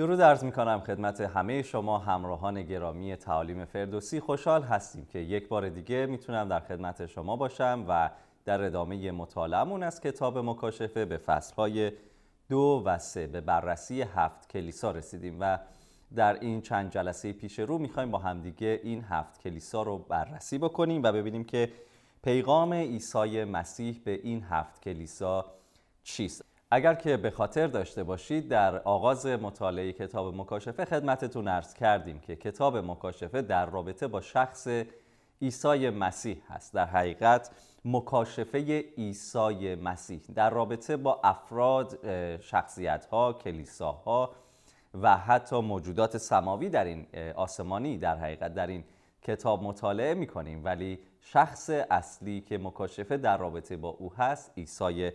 درود عرض می کنم خدمت همه شما همراهان گرامی تعالیم فردوسی. خوشحال هستیم که یک بار دیگه می‌تونم در خدمت شما باشم و در ادامه مطالعمون از کتاب مکاشفه به فصلهای دو و سه به بررسی هفت کلیسا رسیدیم و در این چند جلسه پیش رو می‌خوایم با همدیگه این هفت کلیسا رو بررسی بکنیم و ببینیم که پیغام عیسی مسیح به این هفت کلیسا چیست. اگر که به خاطر داشته باشید در آغاز مطالعه کتاب مکاشفه خدمتتون ارز کردیم که کتاب مکاشفه در رابطه با شخص عیسی مسیح هست. در حقیقت مکاشفه عیسی مسیح در رابطه با افراد شخصیت ها کلیساها و حتی موجودات سماوی در این آسمانی در حقیقت در این کتاب مطالعه می کنیم ولی شخص اصلی که مکاشفه در رابطه با او هست عیسی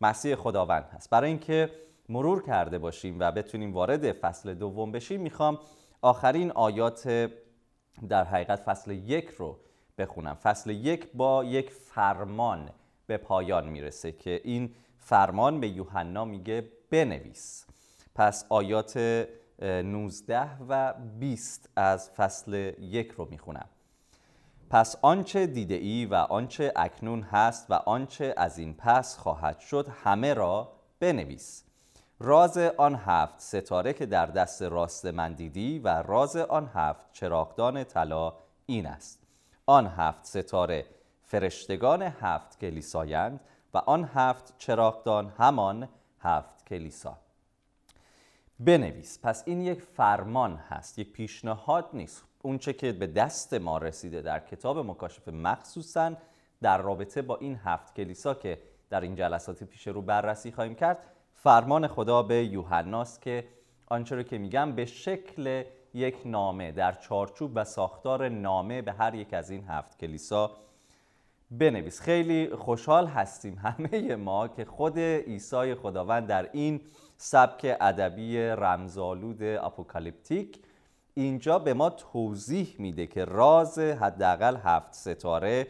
مسیح خداوند هست. برای اینکه مرور کرده باشیم و بتونیم وارد فصل دوم بشیم می‌خوام آخرین آیات در حقیقت فصل یک رو بخونم. فصل یک با یک فرمان به پایان می‌رسه که این فرمان به یوحنا میگه بنویس. پس آیات 19 و 20 از فصل یک رو می‌خونم. پس آنچه دیده ای و آنچه اکنون هست و آنچه از این پس خواهد شد همه را بنویس. راز آن هفت ستاره که در دست راست من دیدی و راز آن هفت چراغدان طلا این است. آن هفت ستاره فرشتگان هفت کلیسایند و آن هفت چراغدان همان هفت کلیسا. بنویس. پس این یک فرمان هست یک پیشنهاد نیست. اونچه که به دست ما رسیده در کتاب مکاشفه مخصوصا در رابطه با این هفت کلیسا که در این جلسات پیش رو بررسی خواهیم کرد فرمان خدا به یوحناست که آنچه رو که میگم به شکل یک نامه در چارچوب و ساختار نامه به هر یک از این هفت کلیسا بنویس. خیلی خوشحال هستیم همه ما که خود عیسی خداوند در این سبک ادبی رمزآلود apocalyptic اینجا به ما توضیح میده که راز حداقل هفت ستاره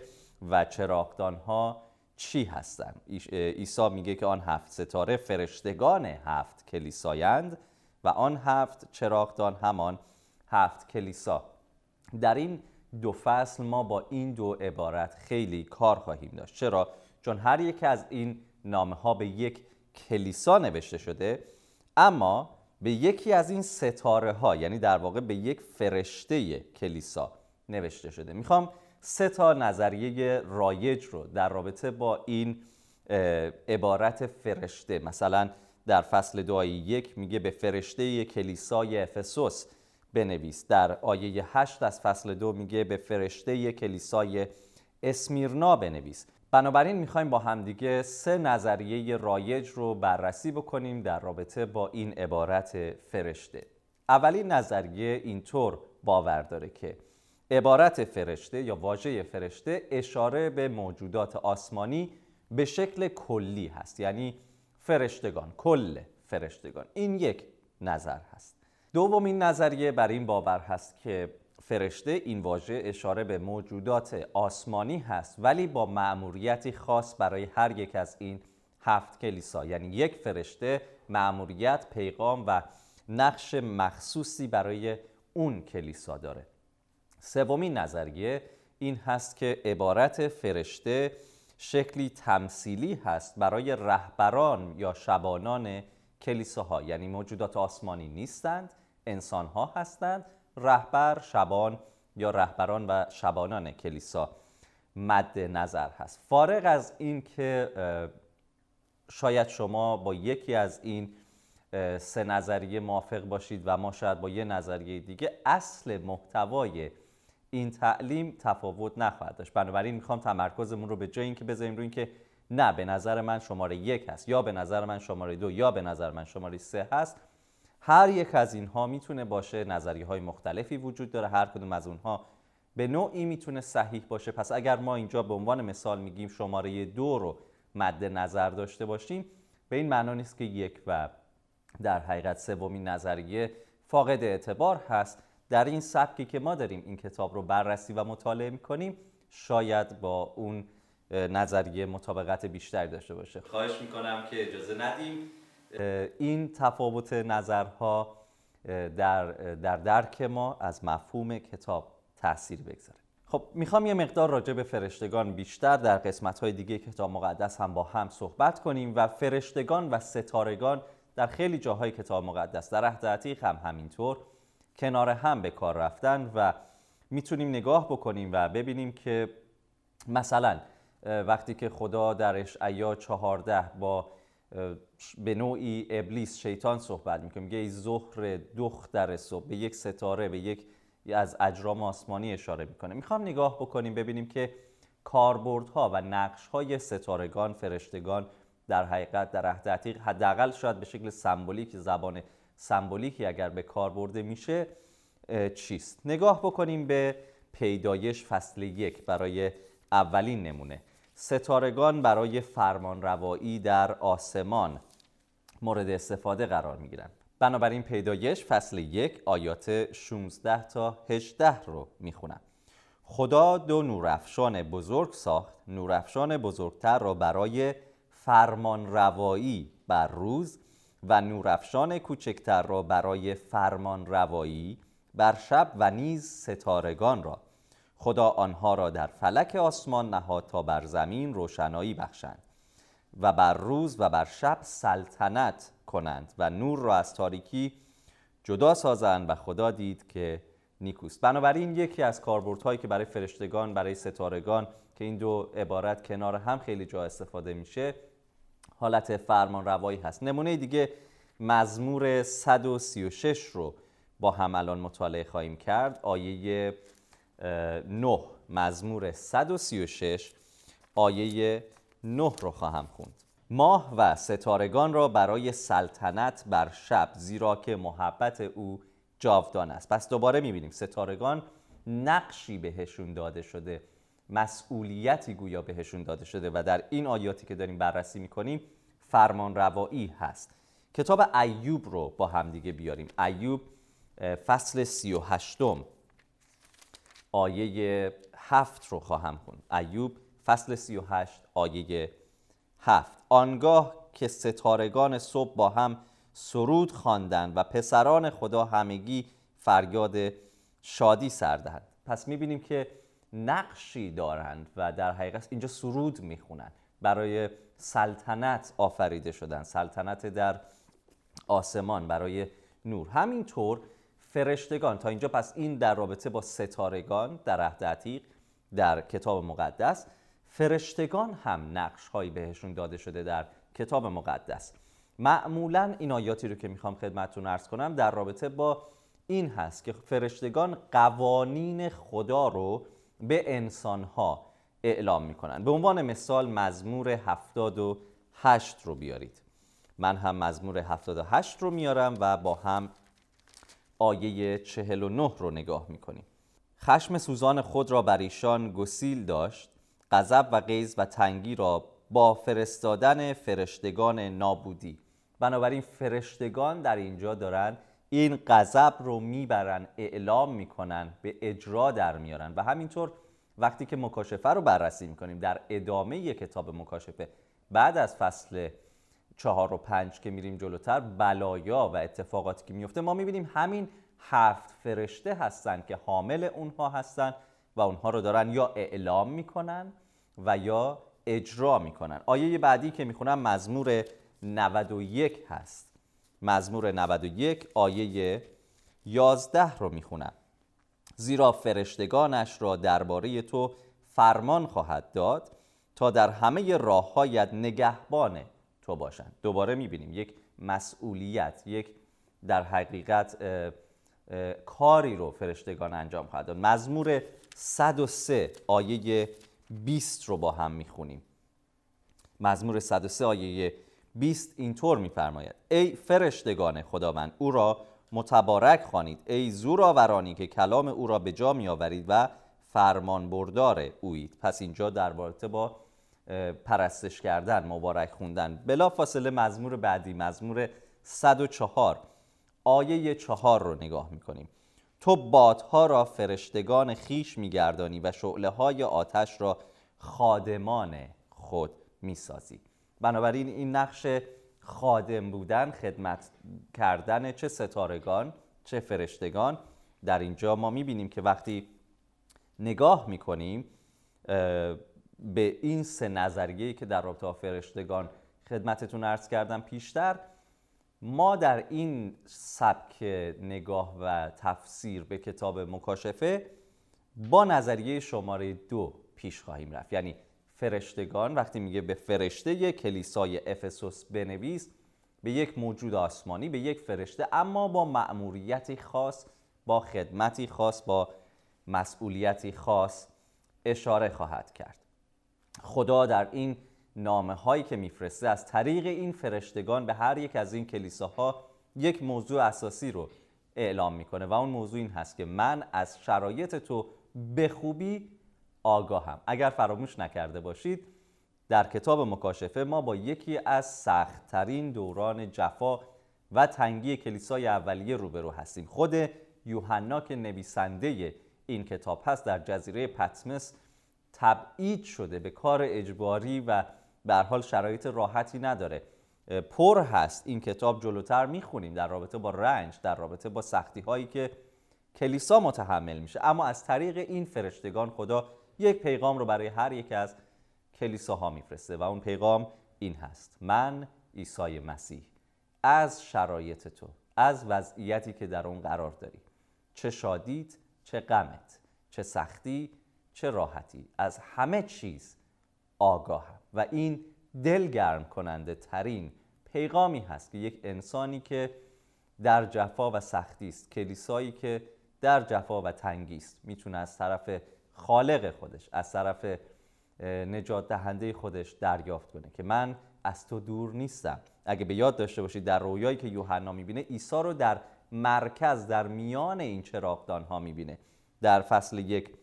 و چراغدان ها چی هستن. عیسی میگه که آن هفت ستاره فرشتگان هفت کلیسایند و آن هفت چراغدان همان هفت کلیسا. در این دو فصل ما با این دو عبارت خیلی کار خواهیم داشت. چرا؟ چون هر یک از این نامه ها به یک کلیسا نوشته شده اما به یکی از این ستاره ها یعنی در واقع به یک فرشته کلیسا نوشته شده. می‌خوام سه تا نظریه رایج رو در رابطه با این عبارت فرشته مثلا در فصل دعای یک میگه به فرشته کلیسای افسوس بنویس. در آیه 8 از فصل دو میگه به فرشته کلیسای اسمیرنا بنویس. بنابراین می‌خوایم با همدیگه سه نظریه رایج رو بررسی بکنیم در رابطه با این عبارت فرشته. اولین نظریه اینطور باور داره که عبارت فرشته یا واژه فرشته اشاره به موجودات آسمانی به شکل کلی هست یعنی فرشتگان کل فرشتگان. این یک نظر هست. دومین نظریه بر این باور هست که فرشته این واژه اشاره به موجودات آسمانی هست ولی با مأموریتی خاص برای هر یک از این هفت کلیسا. یعنی یک فرشته مأموریت پیغام و نقش مخصوصی برای اون کلیسا داره. سومین نظریه این هست که عبارت فرشته شکلی تمثیلی هست برای رهبران یا شبانان کلیساها. یعنی موجودات آسمانی نیستند انسانها هستند رهبر شبان یا رهبران و شبانان کلیسا مد نظر هست. فارغ از این که شاید شما با یکی از این سه نظریه موافق باشید و ما شاید با یه نظریه دیگه اصل محتوای این تعلیم تفاوت نخواهد داشت. بنابراین می‌خوام تمرکزمون رو به جای اینکه بذاریم روی اینکه نه به نظر من شماره یک هست یا به نظر من شماره دو یا به نظر من شماره سه هست. هر یک از اینها می‌تونه باشه نظریه های مختلفی وجود داره هر کدوم از اونها به نوعی می‌تونه صحیح باشه. پس اگر ما اینجا به عنوان مثال میگیم شماره دو رو مد نظر داشته باشیم به این معنا نیست که یک و در حقیقت سومین نظریه فاقد اعتبار هست. در این سبکی که ما داریم این کتاب رو بررسی و مطالعه می‌کنیم شاید با اون نظریه مطابقت بیشتری داشته باشه. خواهش می‌کنم که اجازه ندیم. این تفاوت نظرها در, در درک ما از مفهوم کتاب تاثیر بگذاره. خب می‌خوام یه مقدار راجع به فرشتگان بیشتر در قسمت های دیگه کتاب مقدس هم با هم صحبت کنیم و فرشتگان و ستارگان در خیلی جاهای کتاب مقدس در عهد عتیق هم همینطور کنار هم به کار رفتن و می‌تونیم نگاه بکنیم و ببینیم که مثلا وقتی که خدا در اشعیا چهارده با به نوعی ابلیس شیطان صحبت می‌کنه. میگه ای ظهر دختر صبح به یک ستاره به یک از اجرام آسمانی اشاره می‌کنه. می‌خوام نگاه بکنیم ببینیم که کاربردها و نقشهای ستارگان فرشتگان در حقیقت در عهد حداقل شاید به شکل سمبولیک زبان سمبولیکی اگر به کار برده میشه چیست؟ نگاه بکنیم به پیدایش فصل یک برای اولین نمونه. ستارگان برای فرمان روایی در آسمان مورد استفاده قرار می گیرند بنابراین پیدایش فصل یک آیات 16 تا 18 رو می خونم. خدا دو نورافشان بزرگ ساخت نورافشان بزرگتر را برای فرمان روایی بر روز و نورافشان کوچکتر را برای فرمان روایی بر شب و نیز ستارگان را خدا آنها را در فلک آسمان نهاد تا بر زمین روشنایی بخشند و بر روز و بر شب سلطنت کنند و نور را از تاریکی جدا سازند و خدا دید که نیکوست. بنابراین یکی از کاربردهایی که برای فرشتگان برای ستارگان که این دو عبارت کنار هم خیلی جا استفاده میشه حالت فرمان روایی هست. نمونه دیگه مزمور 136 رو با هم الان مطالعه خواهیم کرد آیه 9 مزمور 136 آیه 9 رو خواهم خوند. ماه و ستارگان را برای سلطنت بر شب زیرا که محبت او جاودان است. پس دوباره می‌بینیم ستارگان نقشی بهشون داده شده مسئولیتی گویا بهشون داده شده و در این آیاتی که داریم بررسی می‌کنیم فرمان روایی هست. کتاب ایوب رو با همدیگه بیاریم. ایوب فصل سی و هشتم. آیه هفت رو خواهم خوند. ایوب فصل سی و هشت آیه هفت. آنگاه که ستارگان صبح با هم سرود خواندند و پسران خدا همگی فریاد شادی سردهند پس می‌بینیم که نقشی دارند و در حقیقت اینجا سرود می‌خونند. برای سلطنت آفریده شدن سلطنت در آسمان برای نور. همینطور فرشتگان. تا اینجا پس این در رابطه با ستارگان در عهد عتیق در کتاب مقدس فرشتگان هم نقش هایی بهشون داده شده در کتاب مقدس. معمولا این آیاتی رو که می‌خوام خدمتتون ارز کنم در رابطه با این هست که فرشتگان قوانین خدا رو به انسان ها اعلام می‌کنن. به عنوان مثال مزمور 78 رو بیارید. من هم مزمور 78 رو میارم و با هم آیه 49 رو نگاه می‌کنیم. خشم سوزان خود را بر ایشان گسیل داشت غضب و غیظ و تنگی را با فرستادن فرشتگان نابودی. بنابراین فرشتگان در اینجا دارن این غضب رو می‌برن اعلام می‌کنن به اجرا در میارن. و همینطور وقتی که مکاشفه رو بررسی می‌کنیم در ادامه کتاب مکاشفه بعد از فصل چهار و پنج که میریم جلوتر بلایا و اتفاقاتی که میفته ما می‌بینیم همین هفت فرشته هستند که حامل اونها هستند و اونها رو دارن یا اعلام می‌کنن و یا اجرا می‌کنن. آیه بعدی که می‌خونم مزمور 91 هست. مزمور 91 آیه 11 رو می‌خونم. زیرا فرشتگانش را درباره تو فرمان خواهد داد تا در همه راههایت نگهبان تو باشند دوباره می‌بینیم. یک مسئولیت یک در حقیقت کاری رو فرشتگان انجام خواهد داد. مزمور 103 آیه 20 رو با هم می‌خونیم. مزمور 103 آیه 20 اینطور میفرماید. ای فرشتگان خداوند او را متبارک خوانید. ای زورآورانی که کلام او را به جا میآورید و فرمان بردار اویید. پس اینجا در با پرستش کردن مبارک خوندن. بلا فاصله مزمور بعدی مزمور 104 آیه چهار رو نگاه می‌کنیم. تو بادها را فرشتگان خیش میگردانی و شعله های آتش را خادمان خود می‌سازی. بنابراین این نقش خادم بودن خدمت کردن چه ستارگان چه فرشتگان در اینجا ما می‌بینیم که وقتی نگاه می‌کنیم به این سه نظریه که در رابطه با فرشتگان خدمتتون ارز کردم پیشتر ما در این سبک نگاه و تفسیر به کتاب مکاشفه با نظریه شماره دو پیش خواهیم رفت. یعنی فرشتگان وقتی میگه به فرشته کلیسای افسوس بنویس به یک موجود آسمانی به یک فرشته اما با مأموریتی خاص با خدمتی خاص با مسئولیتی خاص اشاره خواهد کرد. خدا در این نامه هایی که میفرسته از طریق این فرشتگان به هر یک از این کلیساها یک موضوع اساسی رو اعلام می‌کنه و اون موضوع این هست که من از شرایط تو به خوبی آگاهم. اگر فراموش نکرده باشید در کتاب مکاشفه ما با یکی از سختترین دوران جفا و تنگی کلیسای اولیه روبرو هستیم. خود یوحنا که نویسنده این کتاب هست در جزیره پتمس تبعید شده به کار اجباری و به حال شرایط راحتی نداره. پر هست این کتاب جلوتر می‌خونیم در رابطه با رنج در رابطه با سختی هایی که کلیسا متحمل میشه. اما از طریق این فرشتگان خدا یک پیغام رو برای هر یک از کلیساها میفرسته و اون پیغام این هست. من عیسی مسیح از شرایط تو از وضعیتی که در اون قرار داری چه شادیت چه غمت چه سختی چه راحتی. از همه چیز آگاهم. و این دلگرم کننده ترین پیغامی هست که یک انسانی که در جفا و سختی است کلیسایی که در جفا و تنگی است می‌تونه از طرف خالق خودش از طرف نجات دهنده خودش دریافت کنه که من از تو دور نیستم. اگه به یاد داشته باشید در رویایی که یوحنا می‌بینه عیسی رو در مرکز در میان این چراغدان ها می‌بینه. در فصل یک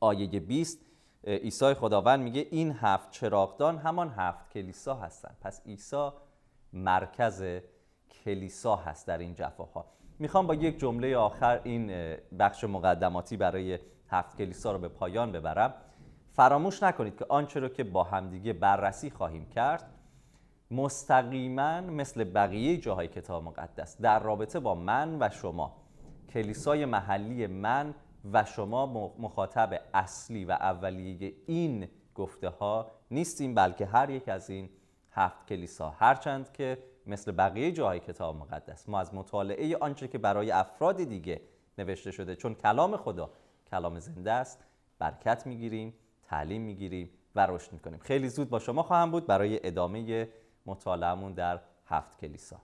آیه 20 عیسی خداوند میگه این هفت چراغدان همان هفت کلیسا هستند پس عیسی مرکز کلیسا هست در این جفاها. می‌خوام با یک جمله آخر این بخش مقدماتی برای هفت کلیسا رو به پایان ببرم. فراموش نکنید که آنچه رو که با همدیگه بررسی خواهیم کرد مستقیما مثل بقیه جاهای کتاب مقدس در رابطه با من و شما کلیسای محلی من و شما مخاطب اصلی و اولیه این گفته ها نیستیم بلکه هر یک از این هفت کلیسا. هرچند که مثل بقیه جاهای کتاب مقدس ما از مطالعه آنچه که برای افراد دیگه نوشته شده چون کلام خدا کلام زنده است برکت می‌گیریم تعلیم می‌گیریم و رشد می‌کنیم. خیلی زود با شما خواهم بود برای ادامه مطالعهمون در هفت کلیسا.